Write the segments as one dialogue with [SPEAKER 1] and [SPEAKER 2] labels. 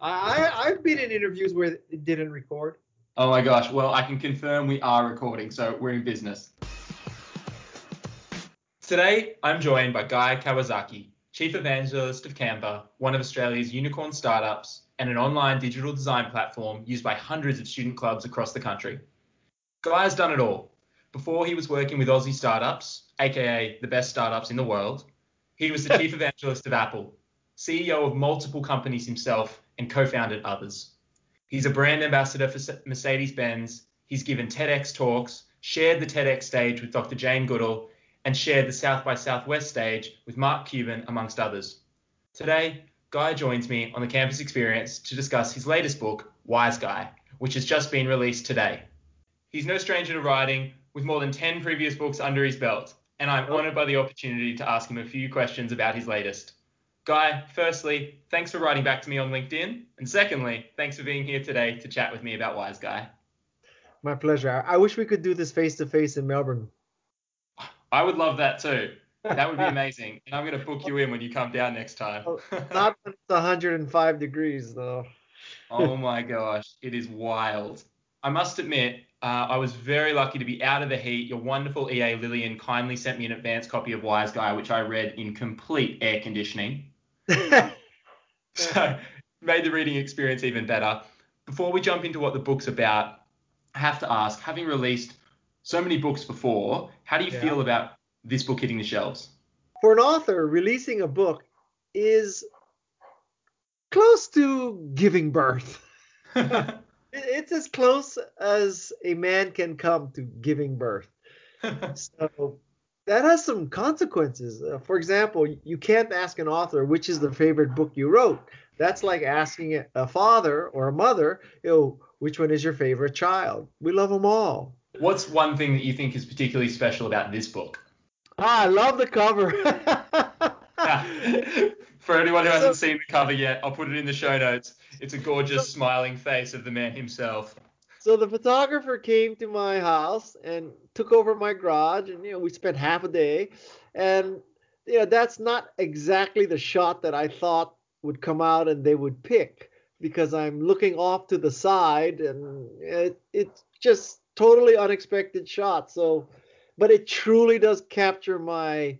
[SPEAKER 1] I I've been in interviews where it didn't record.
[SPEAKER 2] Oh my gosh. Well, I can confirm we are recording, so we're in business. Today, I'm joined by Guy Kawasaki, Chief Evangelist of Canva, one of Australia's unicorn startups and an online digital design platform used by hundreds of student clubs across the country. Guy has done it all. Before he was working with Aussie startups, aka the best startups in the world, he was the Chief Evangelist of Apple, CEO of multiple companies himself, and co founded others. He's a brand ambassador for Mercedes Benz. He's given TEDx talks, shared the TEDx stage with Dr. Jane Goodall, and shared the South by Southwest stage with Mark Cuban, amongst others. Today, Guy joins me on the campus experience to discuss his latest book, Wise Guy, which has just been released today. He's no stranger to writing, with more than 10 previous books under his belt, and I'm oh. honored by the opportunity to ask him a few questions about his latest. Guy, firstly, thanks for writing back to me on LinkedIn. And secondly, thanks for being here today to chat with me about Wise Guy.
[SPEAKER 1] My pleasure. I wish we could do this face to face in Melbourne.
[SPEAKER 2] I would love that too. That would be amazing. And I'm going to book you in when you come down next time.
[SPEAKER 1] Oh, not when it's 105 degrees though.
[SPEAKER 2] oh my gosh, it is wild. I must admit, uh, I was very lucky to be out of the heat. Your wonderful EA Lillian kindly sent me an advance copy of Wise Guy, which I read in complete air conditioning. so made the reading experience even better. Before we jump into what the book's about, I have to ask, having released so many books before, how do you yeah. feel about this book hitting the shelves?
[SPEAKER 1] For an author, releasing a book is close to giving birth. it's as close as a man can come to giving birth. so that has some consequences. Uh, for example, you can't ask an author which is the favorite book you wrote. That's like asking a father or a mother, you know, which one is your favorite child? We love them all.
[SPEAKER 2] What's one thing that you think is particularly special about this book?
[SPEAKER 1] Ah, I love the cover.
[SPEAKER 2] For anyone who hasn't seen the cover yet, I'll put it in the show notes. It's a gorgeous smiling face of the man himself.
[SPEAKER 1] So the photographer came to my house and took over my garage, and you know we spent half a day, and you know that's not exactly the shot that I thought would come out and they would pick because I'm looking off to the side, and it, it's just totally unexpected shot. So, but it truly does capture my,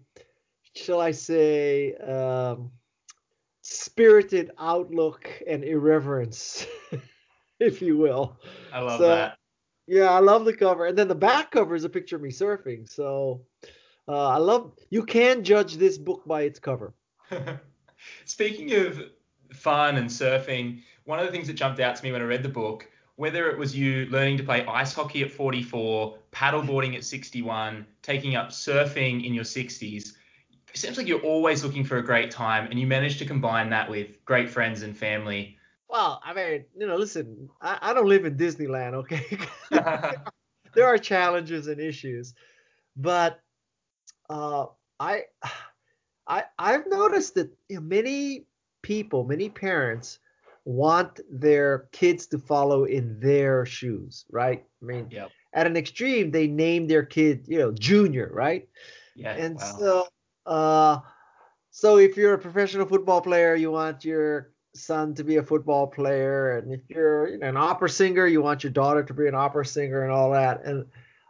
[SPEAKER 1] shall I say, um, spirited outlook and irreverence. if you will.
[SPEAKER 2] I love so, that.
[SPEAKER 1] Yeah, I love the cover, and then the back cover is a picture of me surfing. So uh, I love. You can judge this book by its cover.
[SPEAKER 2] Speaking of fun and surfing, one of the things that jumped out to me when I read the book, whether it was you learning to play ice hockey at 44, paddleboarding at 61, taking up surfing in your 60s, it seems like you're always looking for a great time, and you managed to combine that with great friends and family
[SPEAKER 1] well, I mean, you know, listen, I, I don't live in Disneyland, okay? there are challenges and issues, but uh, I, I, I've noticed that you know, many people, many parents want their kids to follow in their shoes, right? I mean, yep. at an extreme, they name their kid, you know, Junior, right?
[SPEAKER 2] Yeah.
[SPEAKER 1] And
[SPEAKER 2] wow.
[SPEAKER 1] so, uh, so if you're a professional football player, you want your son to be a football player, and if you're you know, an opera singer, you want your daughter to be an opera singer and all that. And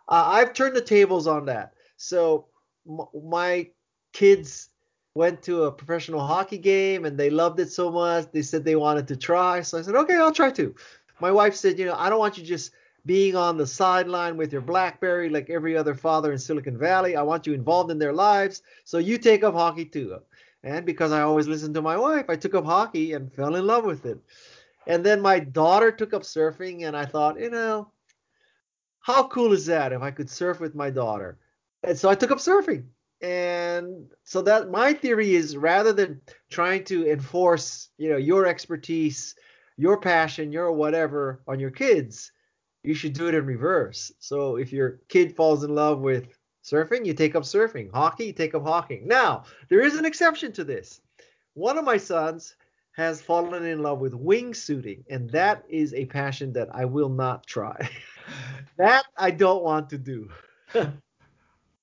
[SPEAKER 1] uh, I've turned the tables on that. So m- my kids went to a professional hockey game and they loved it so much they said they wanted to try. So I said, okay, I'll try too. My wife said, you know, I don't want you just being on the sideline with your BlackBerry like every other father in Silicon Valley. I want you involved in their lives. So you take up hockey too. And because I always listened to my wife, I took up hockey and fell in love with it. And then my daughter took up surfing, and I thought, you know, how cool is that if I could surf with my daughter? And so I took up surfing. And so that my theory is rather than trying to enforce, you know, your expertise, your passion, your whatever on your kids, you should do it in reverse. So if your kid falls in love with Surfing, you take up surfing. Hockey, you take up hockey. Now, there is an exception to this. One of my sons has fallen in love with wingsuiting, and that is a passion that I will not try. that I don't want to do.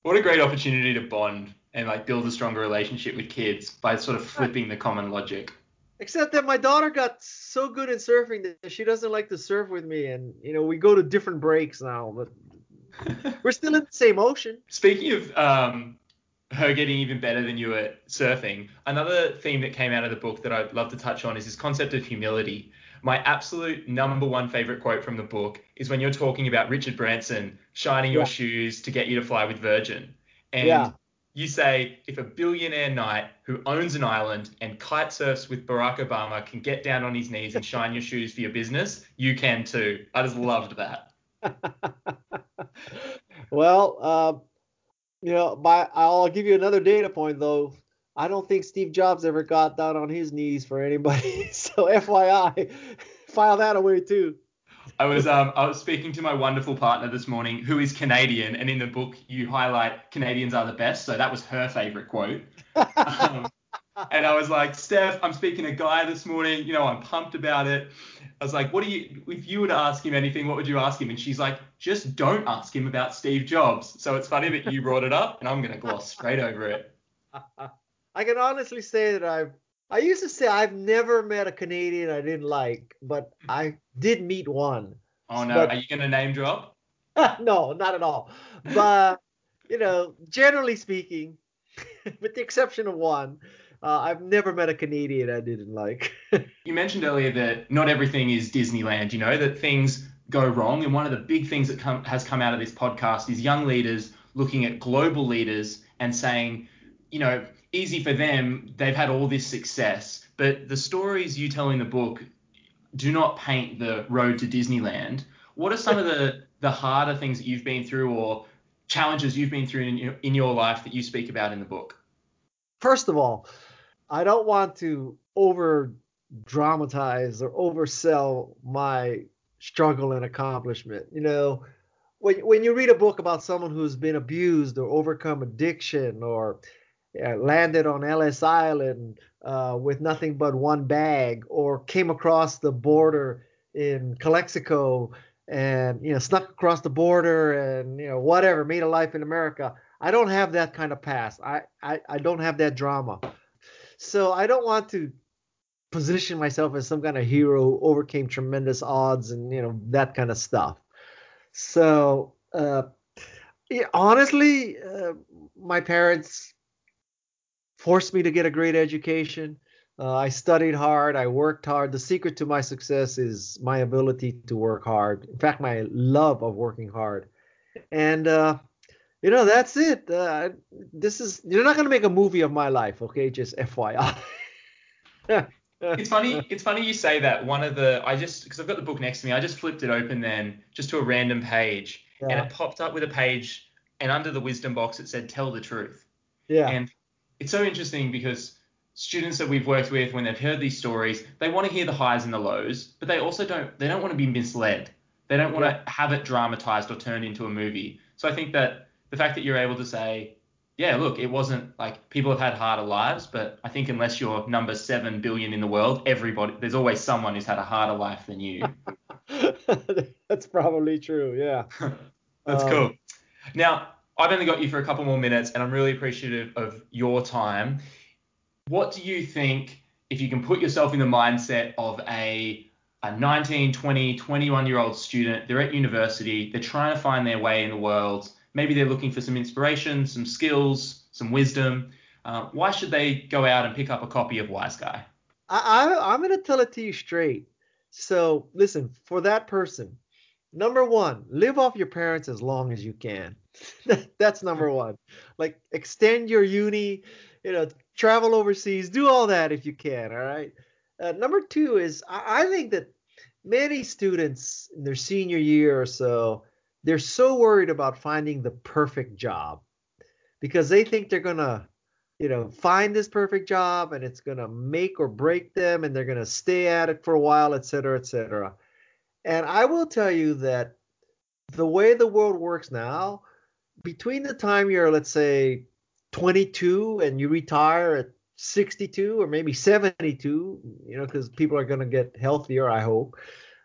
[SPEAKER 2] what a great opportunity to bond and like build a stronger relationship with kids by sort of flipping the common logic.
[SPEAKER 1] Except that my daughter got so good in surfing that she doesn't like to surf with me, and you know we go to different breaks now, but we're still in the same ocean.
[SPEAKER 2] Speaking of um, her getting even better than you at surfing, another theme that came out of the book that I'd love to touch on is this concept of humility. My absolute number one favorite quote from the book is when you're talking about Richard Branson shining your shoes to get you to fly with Virgin. And
[SPEAKER 1] Yeah.
[SPEAKER 2] you say, if a billionaire knight who owns an island and kite surfs with Barack Obama can get down on his knees and shine your shoes for your business, you can too. I just loved that.
[SPEAKER 1] well, uh, you know, by I'll give you another data point though. I don't think Steve Jobs ever got down on his knees for anybody. so FYI, file that away too.
[SPEAKER 2] I was um I was speaking to my wonderful partner this morning who is Canadian, and in the book you highlight Canadians are the best, so that was her favorite quote. Um, and I was like, Steph, I'm speaking to Guy this morning. You know, I'm pumped about it. I was like, what do you, if you were to ask him anything, what would you ask him? And she's like, just don't ask him about Steve Jobs. So it's funny that you brought it up, and I'm gonna gloss straight over it.
[SPEAKER 1] I can honestly say that I've I used to say I've never met a Canadian I didn't like, but I did meet one.
[SPEAKER 2] Oh no,
[SPEAKER 1] But-
[SPEAKER 2] are you gonna name drop?
[SPEAKER 1] no, not at all. But you know, generally speaking, with the exception of one, uh, I've never met a Canadian I didn't like.
[SPEAKER 2] You mentioned earlier that not everything is Disneyland, you know, that things go wrong. And one of the big things that come, has come out of this podcast is young leaders looking at global leaders and saying, you know, easy for them, they've had all this success. But the stories you tell in the book do not paint the road to Disneyland. What are some of the, the harder things that you've been through or challenges you've been through in your, in your life that you speak about in the book?
[SPEAKER 1] First of all, I don't want to over dramatize or oversell my struggle and accomplishment. You know, when when you read a book about someone who's been abused or overcome addiction or uh, landed on Ellis Island uh, with nothing but one bag or came across the border in Calexico and you know snuck across the border and you know whatever made a life in America. I don't have that kind of past. I, I, I don't have that drama. So I don't want to position myself as some kind of hero overcame tremendous odds and you know that kind of stuff. So uh, yeah, honestly, uh, my parents forced me to get a great education. Uh, I studied hard. I worked hard. The secret to my success is my ability to work hard. In fact, my love of working hard. And uh, you know that's it. Uh, this is you're not gonna make a movie of my life, okay? Just FYI.
[SPEAKER 2] it's funny. It's funny you say that. One of the I just because I've got the book next to me. I just flipped it open then just to a random page, and it popped up with a page, and under the wisdom box it said "Tell the truth."
[SPEAKER 1] Yeah.
[SPEAKER 2] And it's so interesting because students that we've worked with, when they've heard these stories, they want to hear the highs and the lows, but they also don't. They don't want to be misled. They don't want to have it dramatized or turned into a movie. So I think that the fact that you're able to say, yeah, look, it wasn't like people have had harder lives, but I think unless you're number seven billion in the world, everybody, there's always someone who's had a harder life than you.
[SPEAKER 1] That's probably true. Yeah.
[SPEAKER 2] That's
[SPEAKER 1] Um,
[SPEAKER 2] cool. Now, I've only got you for a couple more minutes, and I'm really appreciative of your time. What do you think, if you can put yourself in the mindset of a, a 19, 20, 21 year old student, they're at university, they're trying to find their way in the world, maybe they're looking for some inspiration, some skills, some wisdom. Uh, why should they go out and pick up a copy of Wise Guy?
[SPEAKER 1] I, I I'm gonna tell it to you straight. So listen, for that person, number one, live off your parents as long as you can. That's number one. Like extend your uni, you know, travel overseas, do all that if you can. All right. Uh, number two is I, I think that many students in their senior year or so, they're so worried about finding the perfect job because they think they're gonna you know, find this perfect job and it's going to make or break them and they're going to stay at it for a while, et cetera, et cetera. And I will tell you that the way the world works now, between the time you're, let's say, 22 and you retire at 62 or maybe 72, you know, because people are going to get healthier, I hope,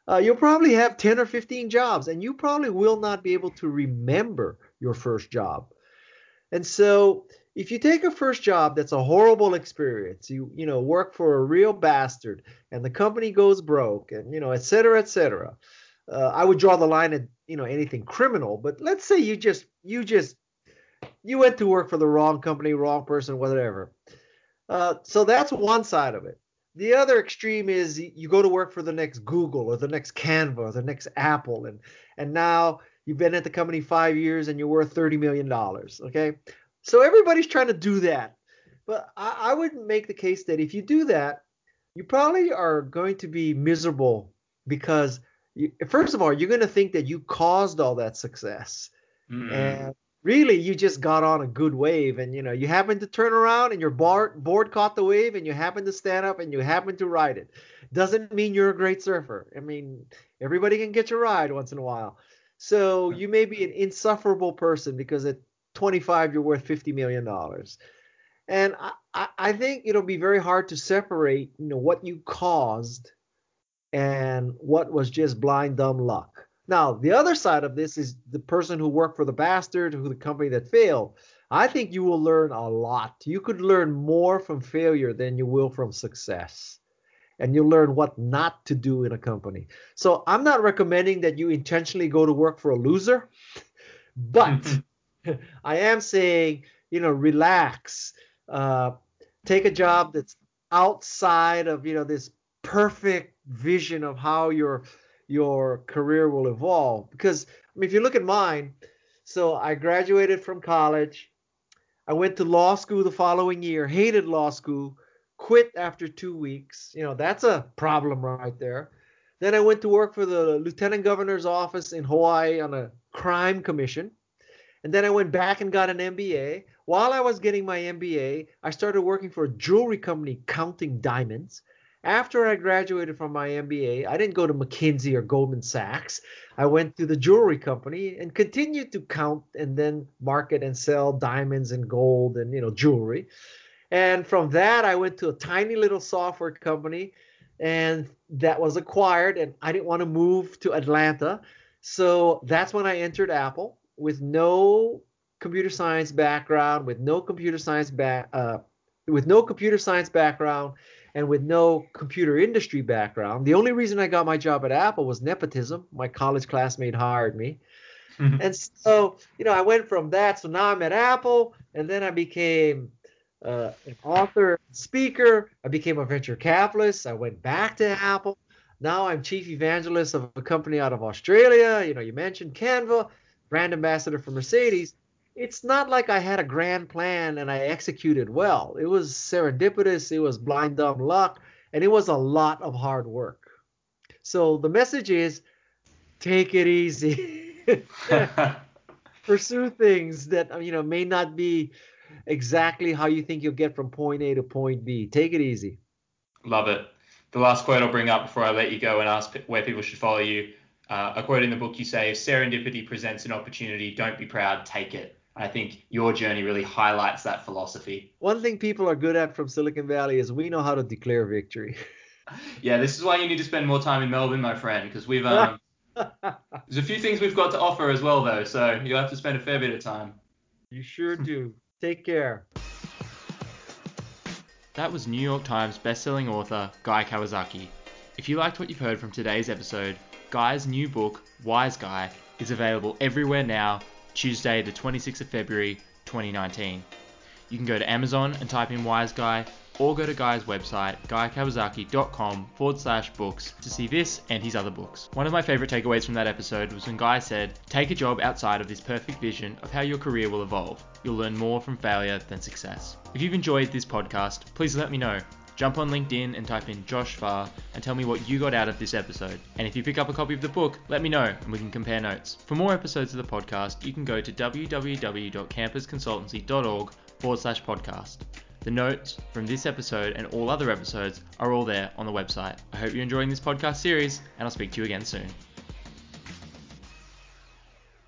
[SPEAKER 1] uh, you'll probably have 10 or 15 jobs and you probably will not be able to remember your first job. And so if you take a first job that's a horrible experience, you you know work for a real bastard, and the company goes broke, and you know et cetera et cetera. Uh, I would draw the line at you know anything criminal, but let's say you just you just you went to work for the wrong company, wrong person, whatever. Uh, so that's one side of it. The other extreme is you go to work for the next Google or the next Canva or the next Apple, and and now you've been at the company five years and you're worth thirty million dollars. Okay, so everybody's trying to do that, but I, I would make the case that if you do that, you probably are going to be miserable because you, first of all, you're going to think that you caused all that success, mm. and really you just got on a good wave and you know you happen to turn around and your board board caught the wave and you happen to stand up and you happen to ride it. Doesn't mean you're a great surfer. I mean everybody can get your ride once in a while. So you may be an insufferable person because at 25 you're worth 50 million dollars. And I, I think it'll be very hard to separate you know what you caused and what was just blind dumb luck now, the other side of this is the person who worked for the bastard, who the company that failed. I think you will learn a lot. You could learn more from failure than you will from success. And you'll learn what not to do in a company. So I'm not recommending that you intentionally go to work for a loser, but I am saying, you know, relax. Uh, take a job that's outside of, you know, this perfect vision of how you're your career will evolve. Because I mean, if you look at mine, so I graduated from college. I went to law school the following year, hated law school, quit after two weeks. You know, that's a problem right there. Then I went to work for the lieutenant governor's office in Hawaii on a crime commission. And then I went back and got an MBA. While I was getting my MBA, I started working for a jewelry company counting diamonds. After I graduated from my MBA, I didn't go to McKinsey or Goldman Sachs. I went to the jewelry company and continued to count and then market and sell diamonds and gold and you know jewelry. And from that, I went to a tiny little software company, and that was acquired. And I didn't want to move to Atlanta, so that's when I entered Apple with no computer science background, with no computer science back, uh, with no computer science background and with no computer industry background. The only reason I got my job at Apple was nepotism. My college classmate hired me. Mm-hmm. And so, you know, I went from that. So now I'm at Apple, and then I became uh, an author, speaker. I became a venture capitalist. I went back to Apple. Now I'm chief evangelist of a company out of Australia. You know, you mentioned Canva, brand ambassador for Mercedes it's not like I had a grand plan and I executed well. It was serendipitous, it was blind dumb luck, and it was a lot of hard work. So the message is take it easy. Pursue things that you know may not be exactly how you think you'll get from point A to point B. Take it easy.
[SPEAKER 2] Love it. The last quote I'll bring up before I let you go and ask where people should follow you. Uh, a quote in the book you say, if serendipity presents an opportunity, don't be proud, take it. I think your journey really highlights that philosophy.
[SPEAKER 1] One thing people are good at from Silicon Valley is we know how to declare victory.
[SPEAKER 2] yeah, this is why you need to spend more time in Melbourne, my friend, because we've um, there's a few things we've got to offer as well, though. So you'll have to spend a fair bit of time.
[SPEAKER 1] You sure do. Take care.
[SPEAKER 2] That was New York Times bestselling author Guy Kawasaki. If you liked what you've heard from today's episode, Guy's new book, Wise Guy, is available everywhere now Tuesday, the 26th of February 2019. You can go to Amazon and type in Wise Guy, or go to Guy's website, guykawasaki.com forward slash books, to see this and his other books. One of my favourite takeaways from that episode was when Guy said, Take a job outside of this perfect vision of how your career will evolve. You'll learn more from failure than success. If you've enjoyed this podcast, please let me know. Jump on LinkedIn and type in Josh Farr and tell me what you got out of this episode. And if you pick up a copy of the book, let me know and we can compare notes. For more episodes of the podcast, you can go to www.campusconsultancy.org forward slash podcast. The notes from this episode and all other episodes are all there on the website. I hope you're enjoying this podcast series, and I'll speak to you again soon.